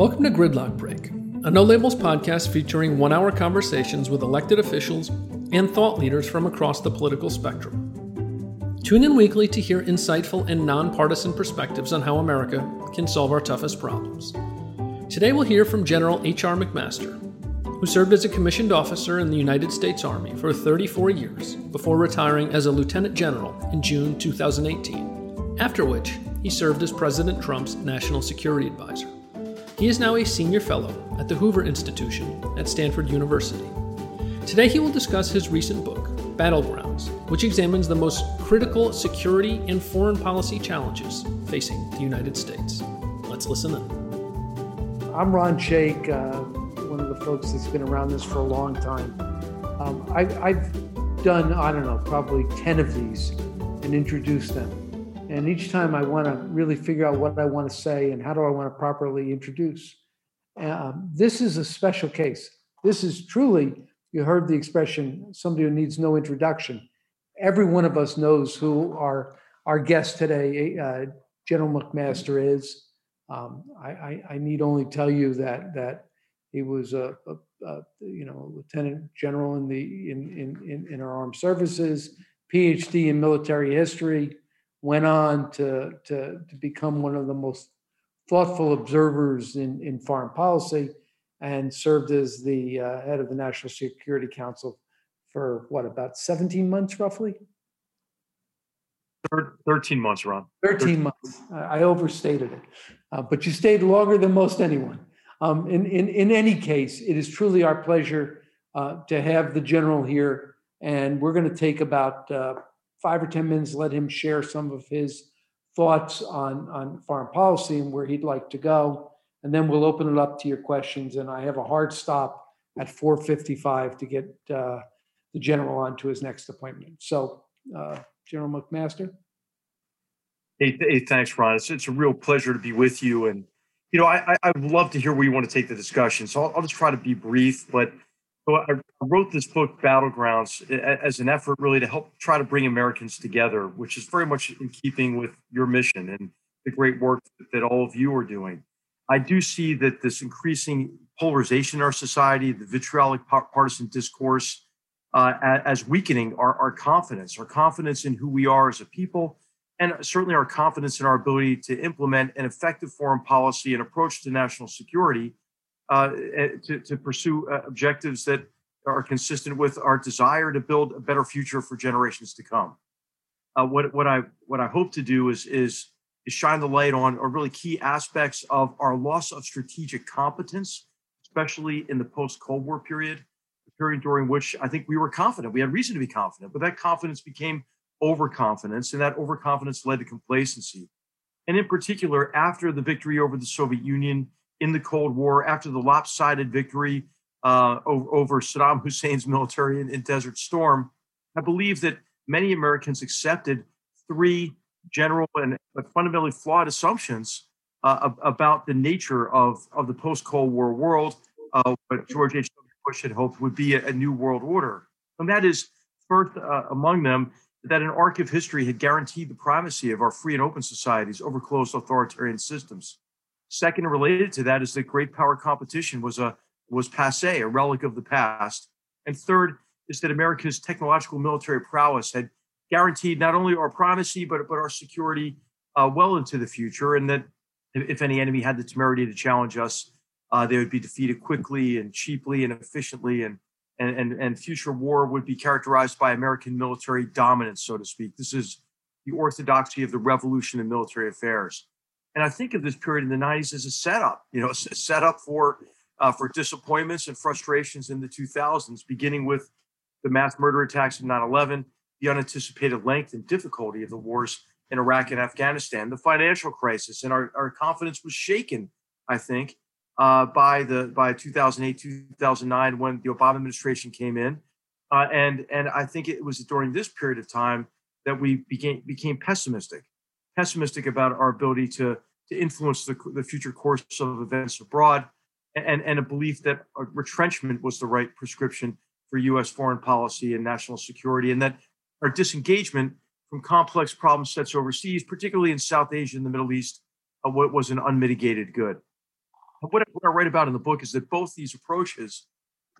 Welcome to Gridlock Break, a no labels podcast featuring one hour conversations with elected officials and thought leaders from across the political spectrum. Tune in weekly to hear insightful and nonpartisan perspectives on how America can solve our toughest problems. Today we'll hear from General H.R. McMaster, who served as a commissioned officer in the United States Army for 34 years before retiring as a lieutenant general in June 2018, after which he served as President Trump's national security advisor. He is now a senior fellow at the Hoover Institution at Stanford University. Today, he will discuss his recent book, Battlegrounds, which examines the most critical security and foreign policy challenges facing the United States. Let's listen in. I'm Ron Shaich, uh, one of the folks that's been around this for a long time. Um, I, I've done, I don't know, probably 10 of these and introduced them. And each time I want to really figure out what I want to say and how do I want to properly introduce. Um, this is a special case. This is truly, you heard the expression, somebody who needs no introduction. Every one of us knows who our, our guest today, uh, General McMaster, is. Um, I, I, I, need only tell you that that he was a, a, a you know lieutenant general in the in in in our armed services, PhD in military history, went on to, to, to become one of the most thoughtful observers in, in foreign policy and served as the uh, head of the National Security Council for what, about 17 months roughly? 13 months, Ron. 13, 13. months. I overstated it. Uh, but you stayed longer than most anyone. Um, in, in, in any case, it is truly our pleasure uh, to have the general here. And we're going to take about uh, five or 10 minutes, let him share some of his thoughts on, on foreign policy and where he'd like to go. And then we'll open it up to your questions. And I have a hard stop at 4.55 to get uh, the general on to his next appointment. So, uh, General McMaster. Hey, hey, thanks, Ron. It's, it's a real pleasure to be with you. And, you know, I, I, would love to hear where you want to take the discussion. So I'll, I'll just try to be brief. But I wrote this book, Battlegrounds, as an effort really to help try to bring Americans together, which is very much in keeping with your mission and the great work that all of you are doing. I do see that this increasing polarization in our society, the vitriolic partisan discourse, uh, as weakening our, our confidence, our confidence in who we are as a people, and certainly our confidence in our ability to implement an effective foreign policy and approach to national security uh, eh, to, to pursue uh, objectives that are consistent with our desire to build a better future for generations to come. Uh, what what I what I hope to do is is is shine the light on or really key aspects of our loss of strategic competence, especially in the post Cold War period, the period during which I think we were confident. We had reason to be confident, but that confidence became overconfidence, and that overconfidence led to complacency. And in particular, after the victory over the Soviet Union in the Cold War after the lopsided victory uh, over, over, Saddam Hussein's military in, in, Desert Storm, I believe that many Americans accepted three general and fundamentally flawed assumptions uh, about the nature of, of the post Cold War world, uh, what George H.W. Bush had hoped would be a, a, new world order. And that is, first uh, among them, that an arc of history had guaranteed the primacy of our free and open societies over closed authoritarian systems. Second, related to that is that great power competition was a was passe, a relic of the past. And third is that America's technological military prowess had guaranteed not only our primacy but but our security uh, well into the future, and that if any enemy had the temerity to challenge us, uh, they would be defeated quickly and cheaply and efficiently, and and and and future war would be characterized by American military dominance, so to speak. This is the orthodoxy of the revolution in military affairs. And I think of this period in the 90s as a setup, you know, a setup for uh, for disappointments and frustrations in the 2000s, beginning with the mass murder attacks of 9/11, the unanticipated length and difficulty of the wars in Iraq and Afghanistan, the financial crisis, and our, our confidence was shaken. I think uh, by the by 2008 2009 when the Obama administration came in, uh, and and I think it was during this period of time that we became became pessimistic pessimistic about our ability to, to influence the, the future course of events abroad, and, and a belief that a retrenchment was the right prescription for U.S. foreign policy and national security, and that our disengagement from complex problem sets overseas, particularly in South Asia and the Middle East, uh, was an unmitigated good. what, I, what I write about in the book is that both these approaches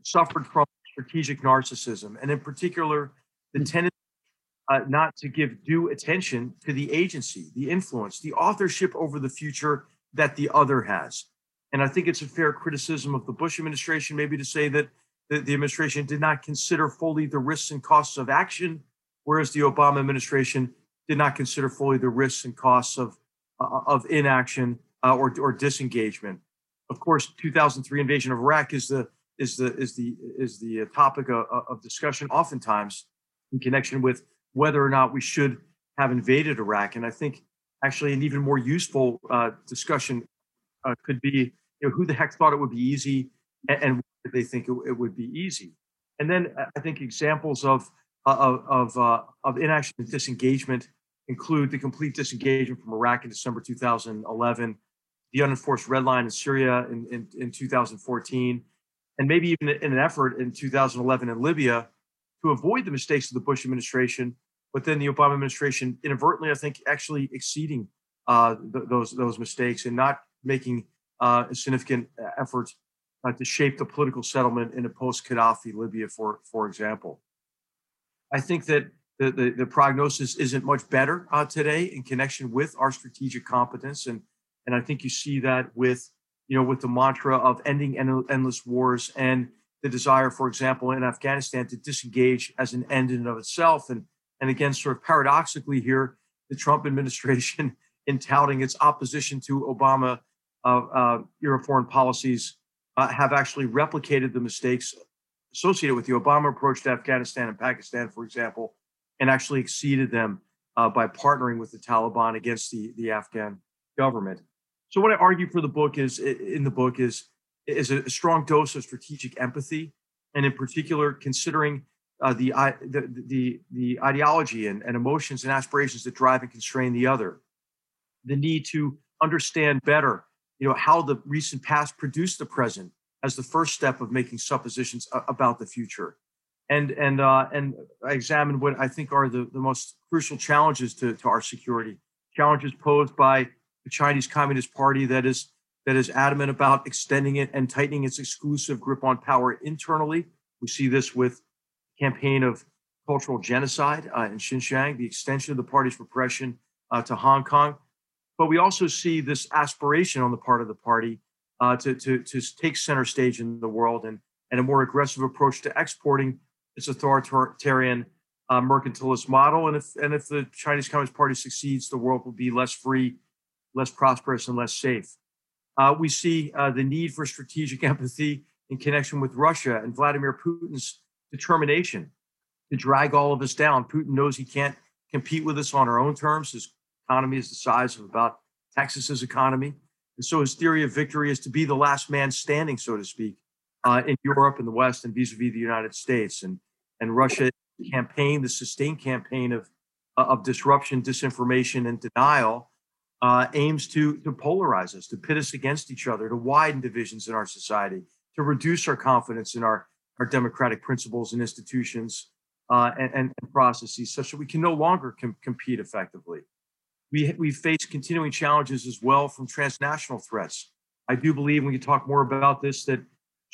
suffered from strategic narcissism, and in particular, the hmm. tendency uh, not to give due attention to the agency, the influence, the authorship over the future that the other has. And I think it's a fair criticism of the Bush administration, maybe to say that the, the administration did not consider fully the risks and costs of action, whereas the Obama administration did not consider fully the risks and costs of, uh, of inaction uh, or, or disengagement. Of course, 2003 invasion of Iraq is the is the is the is the topic of, of discussion oftentimes in connection with whether or not we should have invaded Iraq. And I think actually an even more useful uh, discussion uh, could be you know, who the heck thought it would be easy and, and they think it, it, would be easy. And then uh, I think examples of uh, of of, uh, of inaction and disengagement include the complete disengagement from Iraq in December 2011, the unenforced red line in Syria in, in, in 2014, and maybe even in an effort in 2011 in Libya to avoid the mistakes of the Bush administration, but then the Obama administration inadvertently, I think, actually exceeding uh, th- those those mistakes and not making uh, a significant effort uh, to shape the political settlement in a post-Gaddafi Libya, for for example. I think that the, the, the prognosis isn't much better uh, today in connection with our strategic competence, and and I think you see that with you know with the mantra of ending endless wars and the desire, for example, in Afghanistan to disengage as an end in and of itself. And, and again, sort of paradoxically here, the Trump administration, in touting its opposition to Obama uh, uh, foreign policies, uh, have actually replicated the mistakes associated with the Obama approach to Afghanistan and Pakistan, for example, and actually exceeded them uh, by partnering with the Taliban against the, the Afghan government. So what I argue for the book is in the book is is a strong dose of strategic empathy, and in particular, considering uh, the, the, the, the ideology and, and emotions and aspirations that drive and constrain the other. The need to understand better, you know, how the recent past produced the present as the first step of making suppositions about the future. And and uh, and I examine what I think are the, the most crucial challenges to, to our security, challenges posed by the Chinese Communist Party that is that is adamant about extending it and tightening its exclusive grip on power internally. We see this with campaign of cultural genocide uh, in Xinjiang, the extension of the party's repression uh, to Hong Kong. But we also see this aspiration on the part of the party uh, to, to, to take center stage in the world and, and a more aggressive approach to exporting its authoritarian uh, mercantilist model. And if, and if the Chinese Communist Party succeeds, the world will be less free, less prosperous, and less safe. Uh, we see uh, the need for strategic empathy in connection with Russia and Vladimir Putin's determination to drag all of us down. Putin knows he can't compete with us on our own terms. His economy is the size of about Texas's economy. And so his theory of victory is to be the last man standing, so to speak, uh, in Europe and the West and vis-a-vis the United States. And, and Russia campaign, the sustained campaign of, of disruption, disinformation, and denial uh, aims to, to polarize us, to pit us against each other, to widen divisions in our society, to reduce our confidence in our, our democratic principles and institutions uh, and, and, processes such that we can no longer com- compete effectively. We, we face continuing challenges as well from transnational threats. I do believe, when you talk more about this, that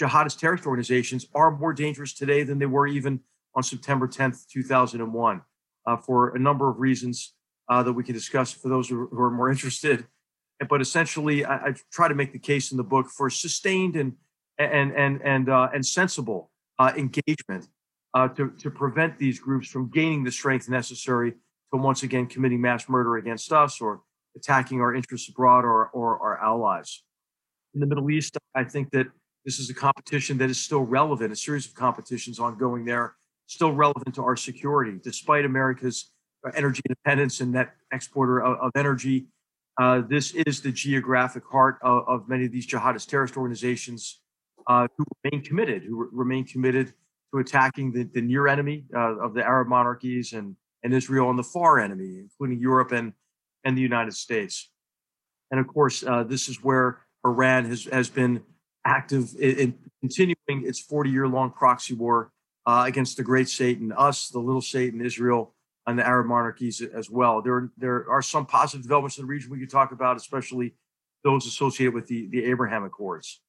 jihadist terrorist organizations are more dangerous today than they were even on September 10th, 2001, uh, for a number of reasons uh, that we can discuss for those who, who are more interested. But essentially, I, I, try to make the case in the book for sustained and and and and uh, and sensible uh, engagement uh, to to prevent these groups from gaining the strength necessary to once again committing mass murder against us or attacking our interests abroad or or our allies. In the Middle East, I think that this is a competition that is still relevant. A series of competitions ongoing there, still relevant to our security, despite America's energy independence and net exporter of, of energy. Uh, this is the geographic heart of, of, many of these jihadist terrorist organizations uh, who remain committed, who re- remain committed to attacking the, the near enemy uh, of the Arab monarchies and, and Israel and the far enemy, including Europe and, and the United States. And of course, uh, this is where Iran has, has been active in, in continuing its 40 year long proxy war uh, against the great Satan, us, the little Satan, Israel, and the Arab monarchies as well. There, there are some positive developments in the region we could talk about, especially those associated with the, the Abraham Accords.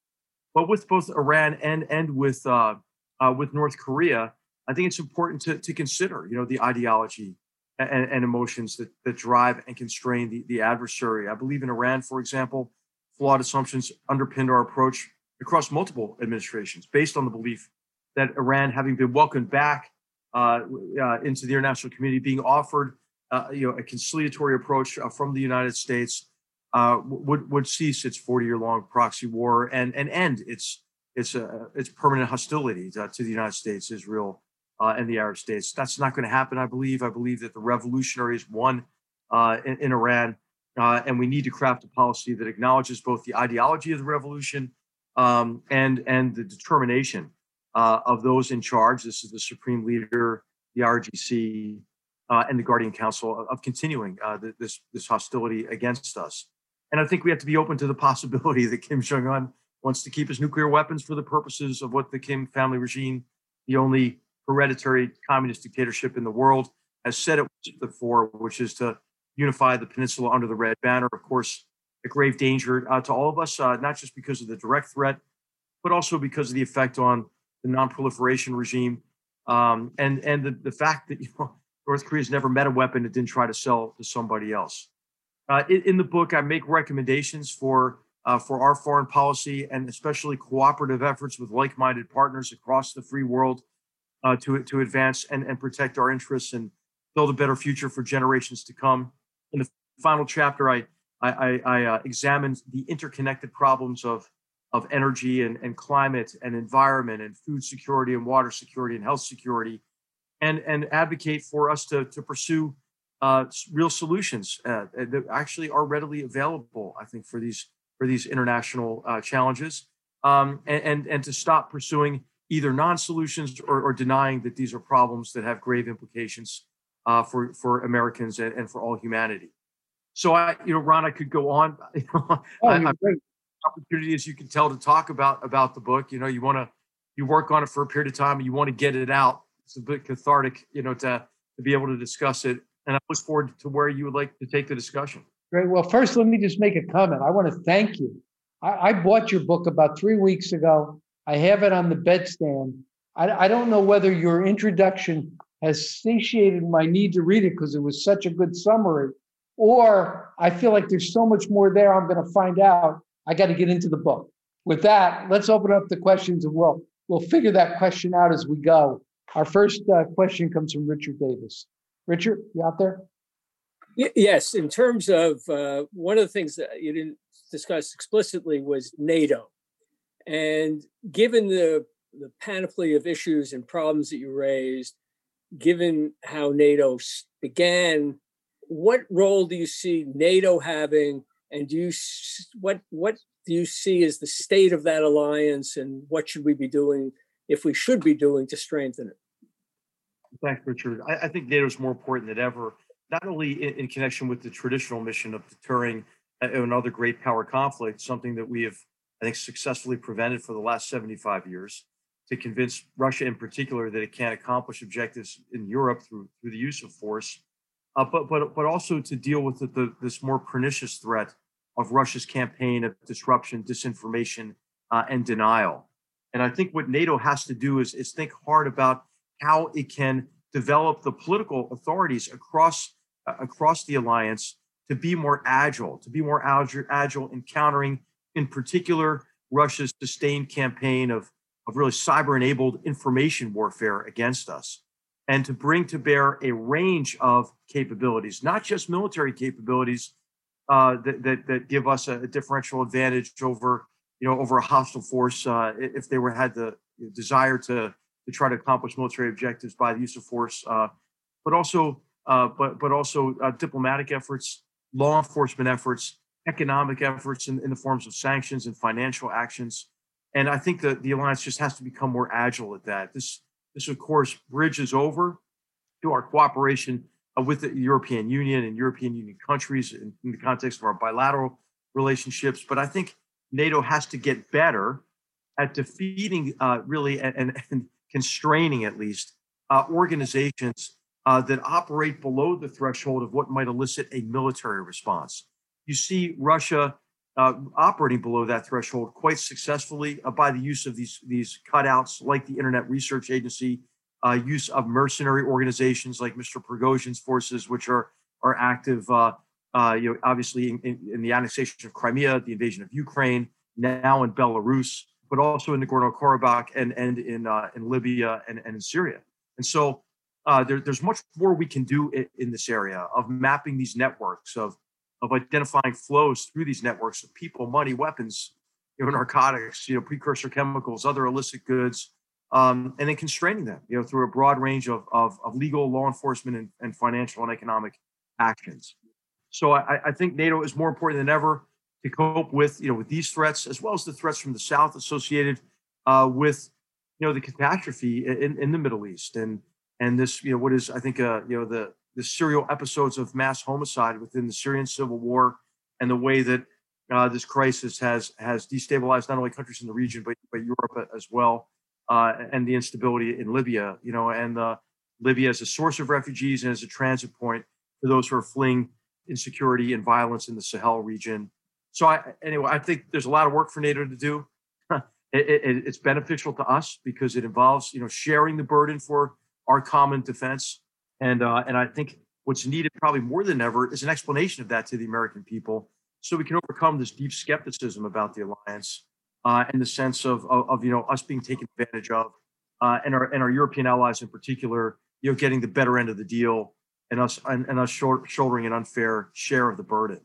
But with both Iran and and with uh, uh, with North Korea, I think it's important to, to consider, you know, the ideology and, and emotions that, that drive and constrain the, the adversary. I believe in Iran, for example, flawed assumptions underpinned our approach across multiple administrations based on the belief that Iran, having been welcomed back uh, uh, into the international community, being offered uh, you know a conciliatory approach uh, from the United States, uh, would would cease its 40 year long proxy war and and end its its uh, its permanent hostility to, to, the United States, Israel, and the Arab states. That's not going to happen. I believe. I believe that the revolutionaries won in, in, Iran, and we need to craft a policy that acknowledges both the ideology of the revolution um, and and the determination uh, of those in charge. This is the supreme leader, the IRGC, uh, and the Guardian Council of, of continuing uh, this this hostility against us. And I think we have to be open to the possibility that Kim Jong Un wants to keep his nuclear weapons for the purposes of what the Kim family regime, the only hereditary communist dictatorship in the world, has said it before, which is to unify the peninsula under the red banner. Of course, a grave danger uh, to all of us, uh, not just because of the direct threat, but also because of the effect on the non-proliferation regime um, and and the, the fact that you know North Korea's never met a weapon it didn't try to sell to somebody else. Uh, in, in, the book, I make recommendations for uh, for our foreign policy and especially cooperative efforts with like-minded partners across the free world uh, to to advance and, and protect our interests and build a better future for generations to come. In the final chapter, I I, I, uh, examined the interconnected problems of of energy and, and climate and environment and food security and water security and health security and and advocate for us to to pursue uh, real solutions uh, that actually are readily available i think for these for these international uh, challenges um, and, and, and to stop pursuing either non-solutions or, or, denying that these are problems that have grave implications uh, for for americans and, and for all humanity so I, you know, Ron, I could go on. oh, I, opportunity, as you can tell, to talk about about the book. You know, you want to you work on it for a period of time, and you want to get it out. It's a bit cathartic, you know, to to be able to discuss it. And I look forward to where you would like to take the discussion. Great. Well, first, let me just make a comment. I want to thank you. I, I bought your book about three weeks ago. I have it on the bedstand. I, I don't know whether your introduction has satiated my need to read it because it was such a good summary or I feel like there's so much more there I'm going to find out. I got to get into the book. With that, let's open up the questions and we'll we'll figure that question out as we go. Our first uh, question comes from Richard Davis. Richard, you out there? Yes. In terms of uh, one of the things that you didn't discuss explicitly was NATO, and given the the panoply of issues and problems that you raised, given how NATO began what role do you see NATO having, and do you what what do you see as the state of that alliance, and what should we be doing if we should be doing to strengthen it? Thanks, Richard. I, I think NATO is more important than ever, not only in, in, connection with the traditional mission of deterring uh, another great power conflict, something that we have, I think, successfully prevented for the last 75 years, to convince Russia in particular that it can't accomplish objectives in Europe through through the use of force uh, but but but also to deal with the, the, this more pernicious threat of Russia's campaign of disruption, disinformation, uh, and denial. And I think what NATO has to do is, is think hard about how it can develop the political authorities across uh, across the alliance to be more agile, to be more agile, agile in countering, in particular, Russia's sustained campaign of of really cyber-enabled information warfare against us. And to bring to bear a range of capabilities, not just military capabilities uh, that, that, that give us a, differential advantage over you know over a hostile force uh, if they were had the desire to to try to accomplish military objectives by the use of force, uh, but also uh, but but also uh, diplomatic efforts, law enforcement efforts, economic efforts in, in the forms of sanctions and financial actions. And I think that the alliance just has to become more agile at that. This this, of course, bridges over to our cooperation uh, with the European Union and European Union countries in, in the context of our bilateral relationships. But I think NATO has to get better at defeating, uh, really, and, and, and, constraining at least uh, organizations uh, that operate below the threshold of what might elicit a military response. You see Russia uh, operating below that threshold quite successfully uh, by the use of these these cutouts, like the Internet Research Agency, uh, use of mercenary organizations like Mr. Prigozhin's forces, which are are active, uh, uh, you know, obviously in, in, in, the annexation of Crimea, the invasion of Ukraine, now in Belarus, but also in Nagorno-Karabakh and and in uh, in Libya and, and in Syria. And so there, there's much more we can do in, in this area of mapping these networks of of identifying flows through these networks of people, money, weapons, you know, narcotics, you know, precursor chemicals, other illicit goods, um, and then constraining them, you know, through a broad range of, of, of legal, law enforcement, and, and, financial and economic actions. So I, I, think NATO is more important than ever to cope with, you know, with these threats as well as the threats from the south associated uh, with, you know, the catastrophe in, in the Middle East and and this, you know, what is I think, uh, you know, the the serial episodes of mass homicide within the Syrian civil war and the way that uh, this crisis has has destabilized not only countries in the region but but Europe as well, uh, and the instability in Libya. You know, and uh, Libya as a source of refugees and as a transit point for those who are fleeing insecurity and violence in the Sahel region. So I, anyway, I think there's a lot of work for NATO to do. it, it, it's beneficial to us because it involves you know sharing the burden for our common defense and uh, and I think what's needed probably more than ever is an explanation of that to the American people, so we can overcome this deep skepticism about the alliance uh, and the sense of, of, of you know us being taken advantage of, uh, and our and our European allies in particular, you know, getting the better end of the deal, and us and, and us short, shouldering an unfair share of the burden.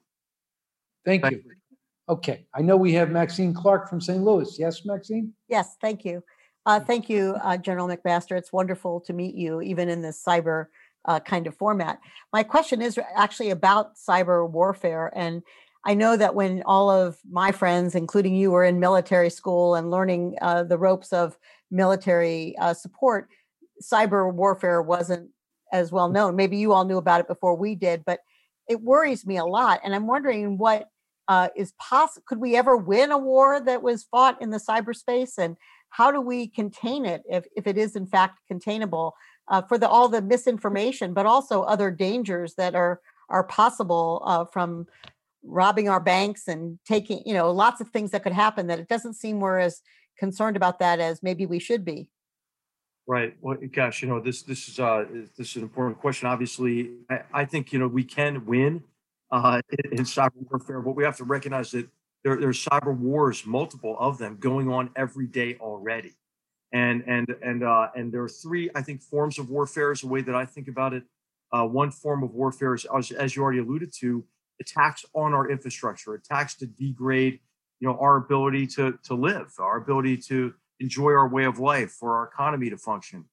Thank, thank you. you. Okay, I know we have Maxine Clark from St. Louis. Yes, Maxine. Yes, thank you. Uh, thank you, uh, General McMaster. It's wonderful to meet you, even in this cyber uh, kind of format. My question is actually about cyber warfare. And I know that when all of my friends, including you, were in military school and learning uh, the ropes of military uh, support, cyber warfare wasn't as well known. Maybe you all knew about it before we did, but it worries me a lot. And I'm wondering what uh, is possible. Could we ever win a war that was fought in the cyberspace? And how do we contain it if, if it is in fact containable? Uh, for the all the misinformation, but also other dangers that are are possible uh, from robbing our banks and taking you know lots of things that could happen. That it doesn't seem we're as concerned about that as maybe we should be. Right. Well, gosh, you know this this is uh this is an important question. Obviously, I, I think you know we can win uh, in, in cyber warfare, but we have to recognize that there, there's cyber wars, multiple of them, going on every day already and and and uh, and there are three, I think, forms of warfare is the way that I think about it. Uh, one form of warfare is, as, as you already alluded to, attacks on our infrastructure, attacks to degrade, you know, our ability to to live, our ability to enjoy our way of life, for our economy to function.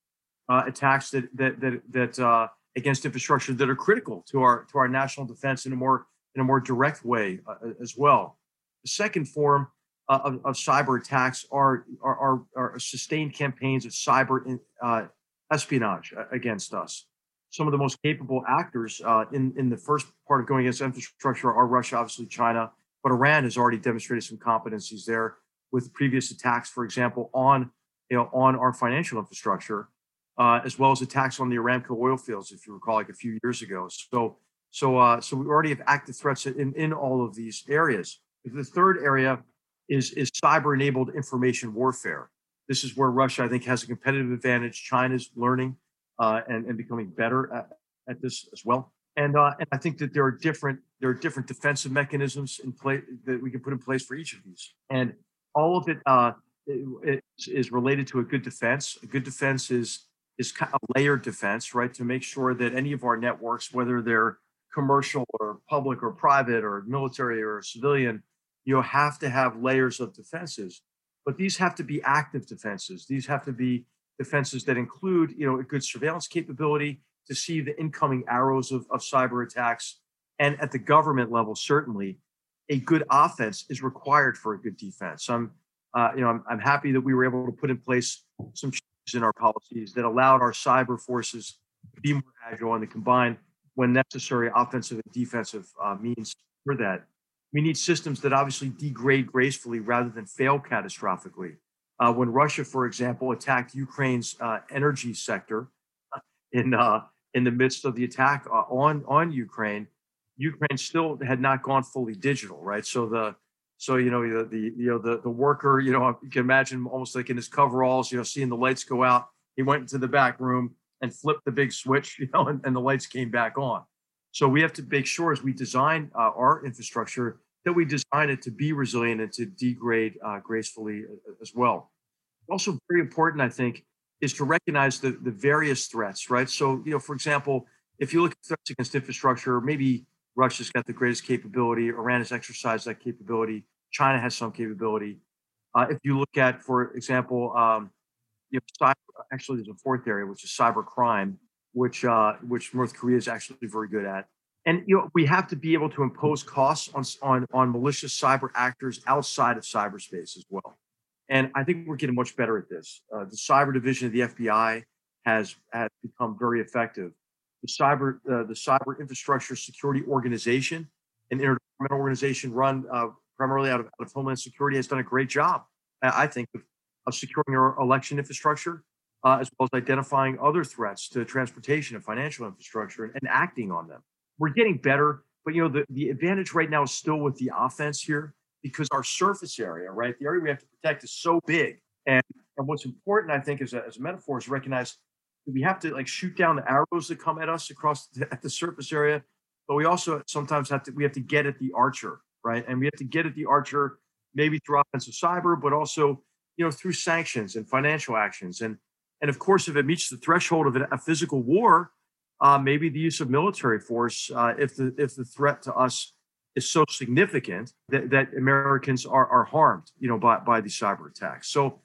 Uh, attacks that that that that uh, against infrastructure that are critical to our to our national defense in a more in a more direct way uh, as well. The second form of, of, cyber attacks are, are, are, are, sustained campaigns of cyber uh, espionage against us. Some of the most capable actors uh, in, in the first part of going against infrastructure are Russia, obviously China, but Iran has already demonstrated some competencies there with previous attacks, for example, on you know on our financial infrastructure, uh, as well as attacks on the Aramco oil fields, if you recall, like a few years ago. So so uh, so we already have active threats in in all of these areas. The third area is, is cyber enabled information warfare. This is where Russia, I think, has a competitive advantage. China's learning uh, and, and becoming better at, at this as well. And, uh, and I think that there are different there are different defensive mechanisms in place that we can put in place for each of these. And all of it uh, is related to a good defense. A good defense is is a layered defense, right? To make sure that any of our networks, whether they're commercial or public or private or military or civilian, you have to have layers of defenses but these have to be active defenses. These have to be defenses that include you know a good surveillance capability to see the incoming arrows of, of cyber attacks. And at the government level certainly a good offense is required for a good defense. I'm uh, you know I'm, I'm happy that we were able to put in place some changes in our policies that allowed our cyber forces to be more agile and to combine when necessary offensive and defensive uh, means for that we need systems that obviously degrade gracefully rather than fail catastrophically. Uh, when Russia, for example, attacked Ukraine's uh, energy sector uh, in uh, in the midst of the attack uh, on on Ukraine, Ukraine still had not gone fully digital, right? So the So you know the, the you know the the worker, you know you can imagine almost like in his coveralls, you know, seeing the lights go out. He went into the back room and flipped the big switch, you know, and, and the lights came back on. So we have to make sure as we design uh, our infrastructure that we design it to be resilient and to degrade uh, gracefully uh, as well. Also, very important, I think, is to recognize the, the various threats, right? So, you know, for example, if you look at threats against infrastructure, maybe Russia's got the greatest capability, Iran has exercised that capability, China has some capability. Uh, if you look at, for example, um, you know, cyber, actually, there's a fourth area, which is cyber crime, which uh, which North Korea is actually very good at. And you know, we have to be able to impose costs on on on malicious cyber actors outside of cyberspace as well. And I think we're getting much better at this. Uh, the cyber division of the FBI has has become very effective. The cyber uh, the cyber infrastructure security organization, an intergovernmental organization run uh, primarily out of, out of Homeland Security, has done a great job. I think of, of securing our election infrastructure, uh, as well as identifying other threats to transportation and financial infrastructure and, and acting on them. We're getting better, but you know the, the advantage right now is still with the offense here because our surface area, right, the area we have to protect is so big. And, and what's important, I think, as a, as a metaphor, is recognize we have to like shoot down the arrows that come at us across the, at the surface area, but we also sometimes have to we have to get at the archer, right? And we have to get at the archer maybe through offensive cyber, but also you know through sanctions and financial actions. And and of course, if it meets the threshold of a physical war, uh, maybe the use of military force uh, if the if the threat to us is so significant that, that Americans are, are harmed, you know, by, by these cyber attacks. So,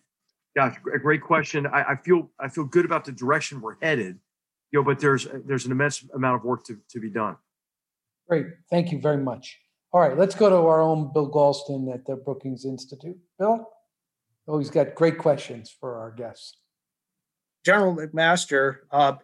gosh, a great question. I, I feel I feel good about the direction we're headed, you know, but there's there's an immense amount of work to, to be done. Great, thank you very much. All right, let's go to our own Bill Galston at the Brookings Institute. Bill, always got great questions for our guests. General McMaster, uh,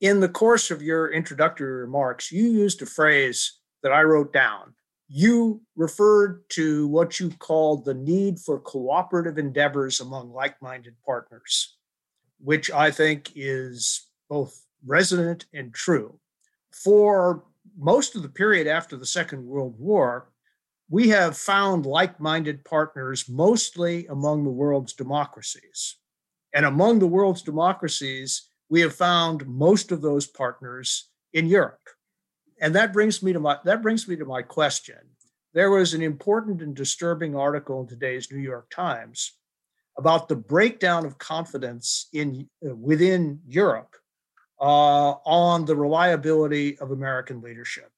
in the course of your introductory remarks, you used a phrase that I wrote down you referred to what you called the need for cooperative endeavors among like minded partners, which I think is both resonant and true. For most of the period after the Second World War, we have found like minded partners mostly among the world's democracies. And among the world's democracies, we have found most of those partners in Europe and that brings me to my that brings me to my question. There was an important and disturbing article in today's New York Times about the breakdown of confidence in uh, within Europe uh, on the reliability of American leadership,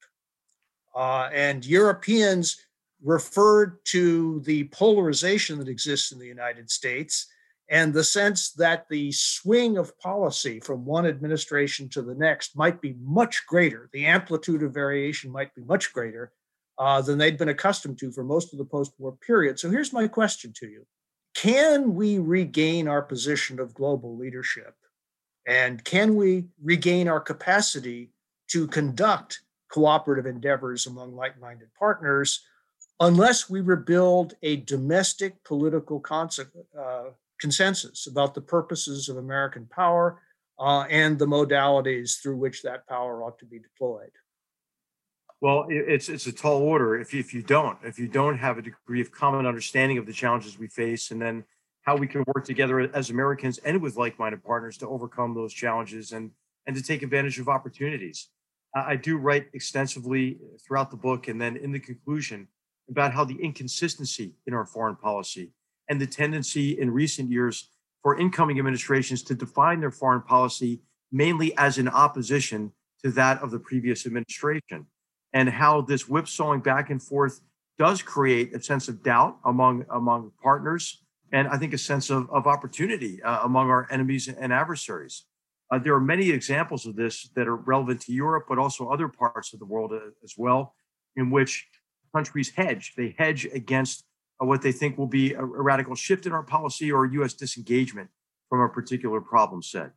uh, and Europeans referred to the polarization that exists in the United States and the sense that the swing of policy from one administration to the next might be much greater, the amplitude of variation might be much greater uh, than they'd been accustomed to for most of the post war period. So here's my question to you Can we regain our position of global leadership? And can we regain our capacity to conduct cooperative endeavors among like minded partners unless we rebuild a domestic political consequence? uh, consensus about the purposes of American power uh, and the modalities through which that power ought to be deployed. Well, it's it's a tall order if if you don't if you don't have a degree of common understanding of the challenges we face, and then how we can work together as Americans and with like-minded partners to overcome those challenges and and to take advantage of opportunities. I do write extensively throughout the book, and then in the conclusion about how the inconsistency in our foreign policy and the tendency in recent years for incoming administrations to define their foreign policy mainly as in opposition to that of the previous administration, and how this whipsawing back and forth does create a sense of doubt among among partners, and I think a sense of, of opportunity uh, among our enemies and adversaries. Uh, there are many examples of this that are relevant to Europe, but also other parts of the world uh, as well, in which countries hedge. They hedge against what they think will be a, a radical shift in our policy or U.S. disengagement from a particular problem set.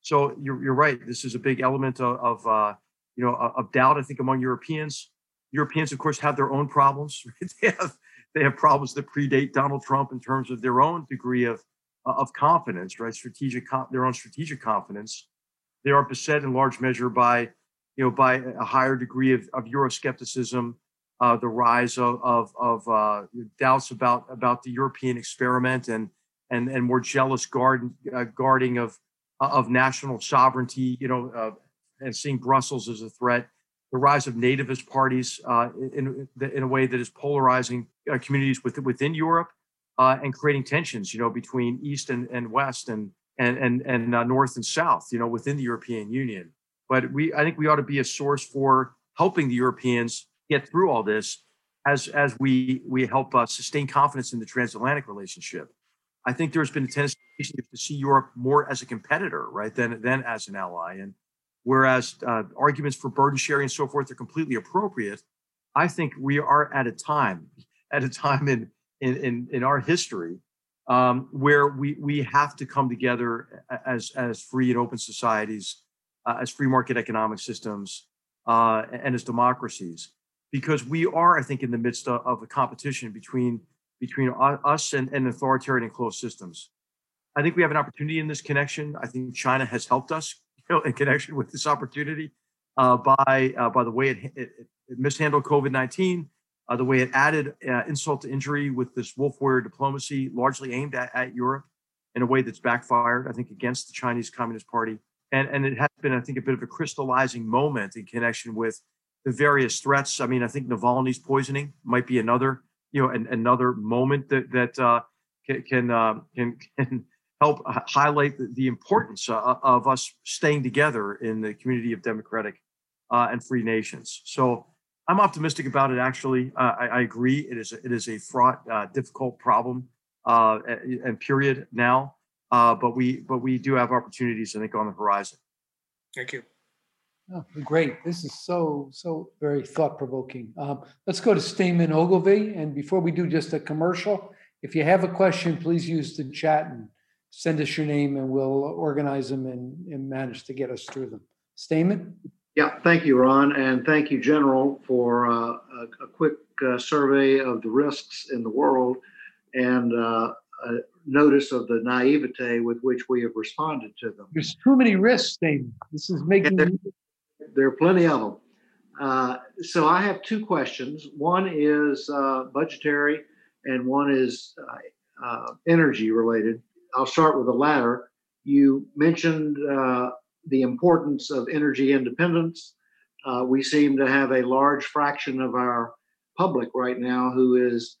So you're, you're right. This is a big element of, of uh, you know of doubt. I think among Europeans. Europeans, of course, have their own problems. they have they have problems that predate Donald Trump in terms of their own degree of of confidence, right? Strategic, their own strategic confidence. They are beset in large measure by, you know, by a higher degree of, of Euroscepticism, uh, the rise of of, of uh, doubts about about the European experiment and and and more jealous guard, uh, guarding of of national sovereignty, you know, uh, and seeing Brussels as a threat. The rise of nativist parties uh, in in a way that is polarizing uh, communities within within Europe and creating tensions, you know, between East and, and West and and and and North and South, you know, within the European Union. But we, I think, we ought to be a source for helping the Europeans get through all this as as we we help uh, sustain confidence in the transatlantic relationship. I think there's been a tendency to see Europe more as a competitor, right, than than as an ally. And whereas uh, arguments for burden sharing and so forth are completely appropriate, I think we are at a time at a time in in in, in our history um, where we we have to come together as as free and open societies, uh, as free market economic systems, uh, and as democracies because we are, I think, in the midst of, of a competition between between us and, and authoritarian and closed systems. I think we have an opportunity in this connection. I think China has helped us, you know, in connection with this opportunity uh, by uh, by the way it, it, it mishandled COVID nineteen, uh, the way it added uh, insult to injury with this wolf warrior diplomacy, largely aimed at, at Europe, in a way that's backfired. I think against the Chinese Communist Party, and and it has been, I think, a bit of a crystallizing moment in connection with the various threats. I mean, I think Navalny's poisoning might be another, you know, an, another moment that that uh, can can, uh, can, can help highlight the, the importance uh, of us staying together in the community of democratic uh, and free nations. So I'm optimistic about it. Actually, uh, I, I, agree. It is a, it is a fraught, uh, difficult problem and period now. but we but we do have opportunities, I think, on the horizon. Thank you. Oh, great. This is so, so very thought provoking. Um, let's go to Stamen Ogilvy. And before we do just a commercial, if you have a question, please use the chat and send us your name and we'll organize them and, and manage to get us through them. Stamen? Yeah, thank you, Ron. And thank you, General, for uh, a, a, quick uh, survey of the risks in the world and uh, a notice of the naivete with which we have responded to them. There's too many risks, Stamen. This is making there are plenty of them. Uh, so I have two questions. One is uh, budgetary, and one is uh, uh energy related. I'll start with the latter. You mentioned uh, the importance of energy independence. Uh, we seem to have a large fraction of our public right now who is,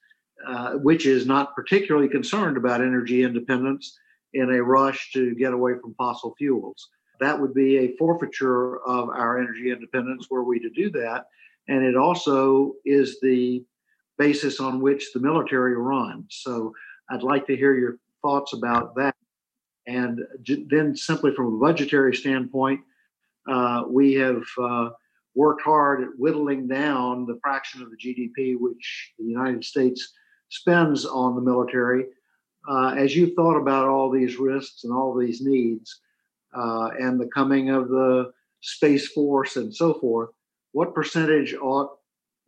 which is not particularly concerned about energy independence in a rush to get away from fossil fuels that would be a forfeiture of our energy independence were we to do that. And it also is the basis on which the military runs. So I'd like to hear your thoughts about that. And then, simply from a budgetary standpoint, uh, we have uh, worked hard at whittling down the fraction of the GDP which the United States spends on the military. Uh, as you've thought about all these risks and all these needs, uh, and the coming of the Space Force and so forth, what percentage ought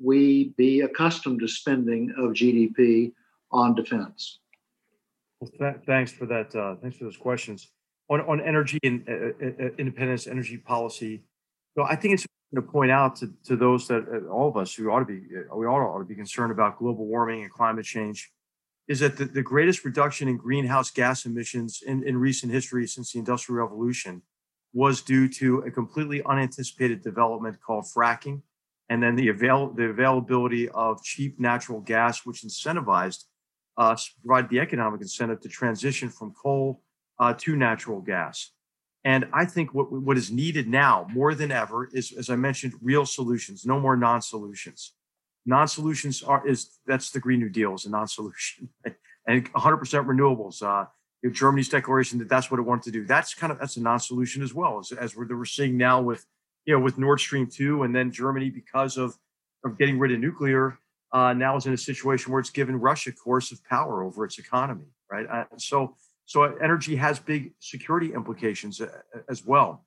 we be accustomed to spending of GDP on defense? Well, th- thanks for that. Uh, thanks for those questions. On, on energy and uh, uh, uh independence, energy policy, well, I think it's important to point out to, to those that uh, all of us who ought to be, we all ought to be concerned about global warming and climate change is that the, the greatest reduction in greenhouse gas emissions in, in recent history since the Industrial Revolution was due to a completely unanticipated development called fracking, and then the, avail- the availability of cheap natural gas, which incentivized us, provide the economic incentive to transition from coal uh, to natural gas. And I think what, what is needed now more than ever is, as I mentioned, real solutions, no more non solutions non-solutions are is that's the Green New Deal is a non-solution, and 100% renewables. Uh, Germany's declaration that that's what it wanted to do. That's kind of that's a non-solution as well as as we're, we're seeing now with you know with Nord Stream two, and then Germany because of of getting rid of nuclear uh, now is in a situation where it's given Russia coercive power over its economy, right? Uh, so so energy has big security implications uh, as well.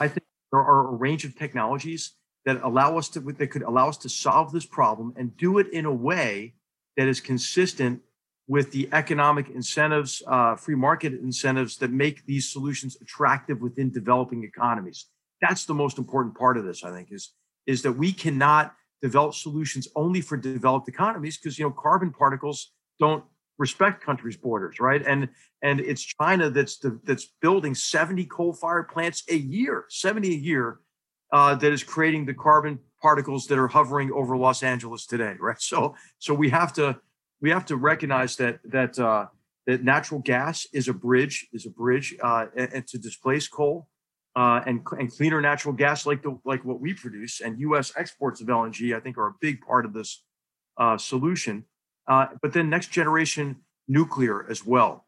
I think there are a range of technologies that allow us to that could allow us to solve this problem and do it in a way that is consistent with the economic incentives, uh, free market incentives that make these solutions attractive within developing economies. That's the most important part of this, I think, is, is that we cannot develop solutions only for developed economies because you know carbon particles don't respect countries' borders, right? And and it's China that's the, that's building 70 coal-fired plants a year, 70 a year, uh, that is creating the carbon particles that are hovering over Los Angeles today, right? So so we have to we have to recognize that that uh, that natural gas is a bridge is a bridge uh, and, to displace coal. Uh, and, and cleaner natural gas like the like what we produce and U.S. exports of LNG, I think, are a big part of this uh, solution. Uh, but then next generation nuclear as well,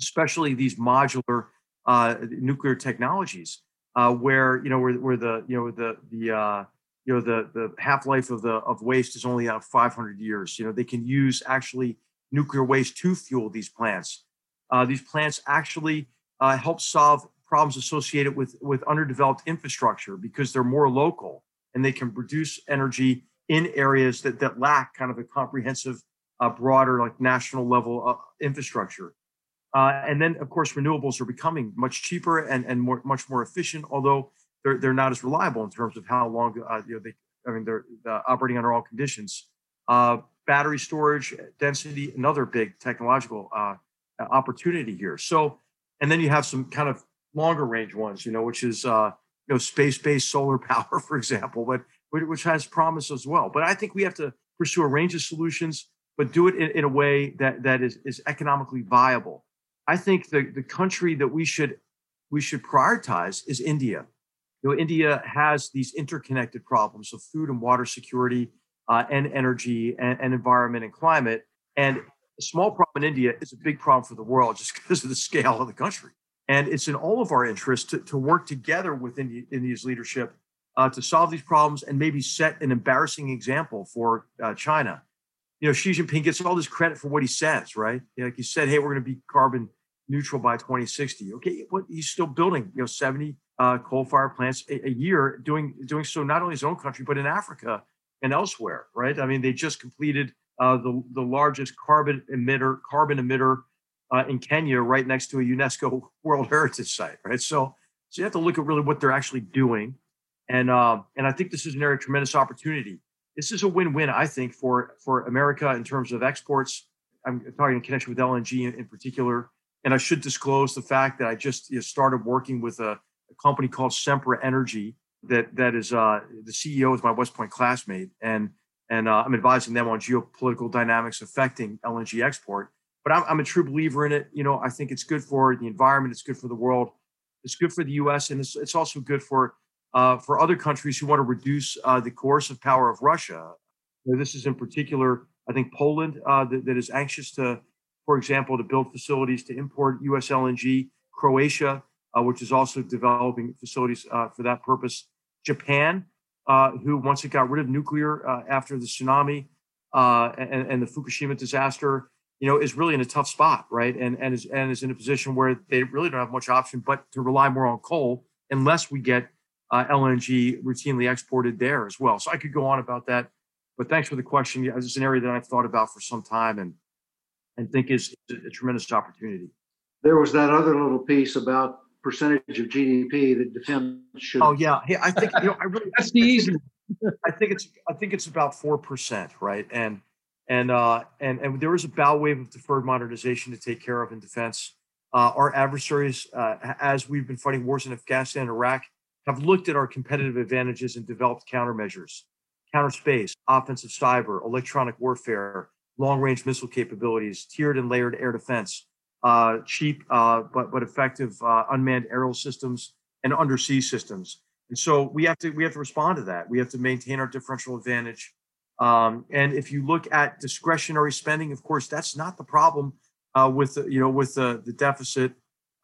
especially these modular uh, nuclear technologies, uh, where you know where, where the you know the the uh, you know the the half life of the of waste is only out 500 years. You know they can use actually nuclear waste to fuel these plants. Uh, these plants actually help solve problems associated with with underdeveloped infrastructure because they're more local and they can produce energy in areas that that lack kind of a comprehensive a broader like national level uh, infrastructure. Uh, and then, of course, renewables are becoming much cheaper and, and more, much more efficient, although they're, they're not as reliable in terms of how long uh, you know, they, I mean, they're uh, operating under all conditions. Uh, battery storage density, another big technological uh, opportunity here. So, and then you have some kind of longer range ones, you know, which is, you know, space-based solar power, for example, but which has promise as well. But I think we have to pursue a range of solutions but do it in, in a way that that is, is economically viable. I think the, the country that we should we should prioritize is India. You know, India has these interconnected problems of food and water security, uh, and energy and, and environment and climate. And a small problem in India is a big problem for the world just because of the scale of the country. And it's in all of our interests to, to work together with India, India's leadership uh, to solve these problems and maybe set an embarrassing example for uh, China you know, Xi Jinping gets all this credit for what he says, right? like he said, hey, we're going to be carbon neutral by 2060. Okay, but he's still building, you know, 70 uh, coal-fired plants a, a, year, doing doing so not only his own country but in Africa and elsewhere, right? I mean, they just completed uh, the the largest carbon emitter carbon emitter uh, in Kenya, right next to a UNESCO World Heritage Site, right? So, so you have to look at really what they're actually doing, and uh, and I think this is an area of tremendous opportunity this is a win-win, I think, for for America in terms of exports. I'm talking in connection with LNG in, in particular. And I should disclose the fact that I just you know, started working with a, a, company called Sempra Energy. That that is uh, the CEO is my West Point classmate, and and uh, I'm advising them on geopolitical dynamics affecting LNG export. But I'm, I'm a true believer in it. You know, I think it's good for the environment. It's good for the world. It's good for the U.S. and it's, it's also good for uh, for other countries who want to reduce uh, the coercive power of Russia. This is in particular, I think, Poland uh, that, that is anxious to, for example, to build facilities to import U.S. LNG. Croatia, uh, which is also developing facilities uh, for that purpose. Japan, uh, who once it got rid of nuclear after the tsunami and, and the Fukushima disaster, you know, is really in a tough spot, right? And and is and is in a position where they really don't have much option but to rely more on coal unless we get uh, LNG routinely exported there as well. So I could go on about that, but thanks for the question. Yeah, it's an area that I've thought about for some time and and think is a tremendous opportunity. There was that other little piece about percentage of GDP that defense should. Oh yeah, yeah. I think you know I really that's the easy. I think it's I think it's about four percent, right? And and uh, and and there is a bow wave of deferred modernization to take care of in defense. Uh, our adversaries, uh, as we've been fighting wars in Afghanistan and Iraq, have looked at our competitive advantages and developed countermeasures, counter space, offensive cyber, electronic warfare, long range missile capabilities, tiered and layered air defense, uh, cheap uh, but, but effective uh, unmanned aerial systems and undersea systems. And so we have to we have to respond to that. We have to maintain our differential advantage. Um, and if you look at discretionary spending, of course, that's not the problem uh, with the, you know with the, the deficit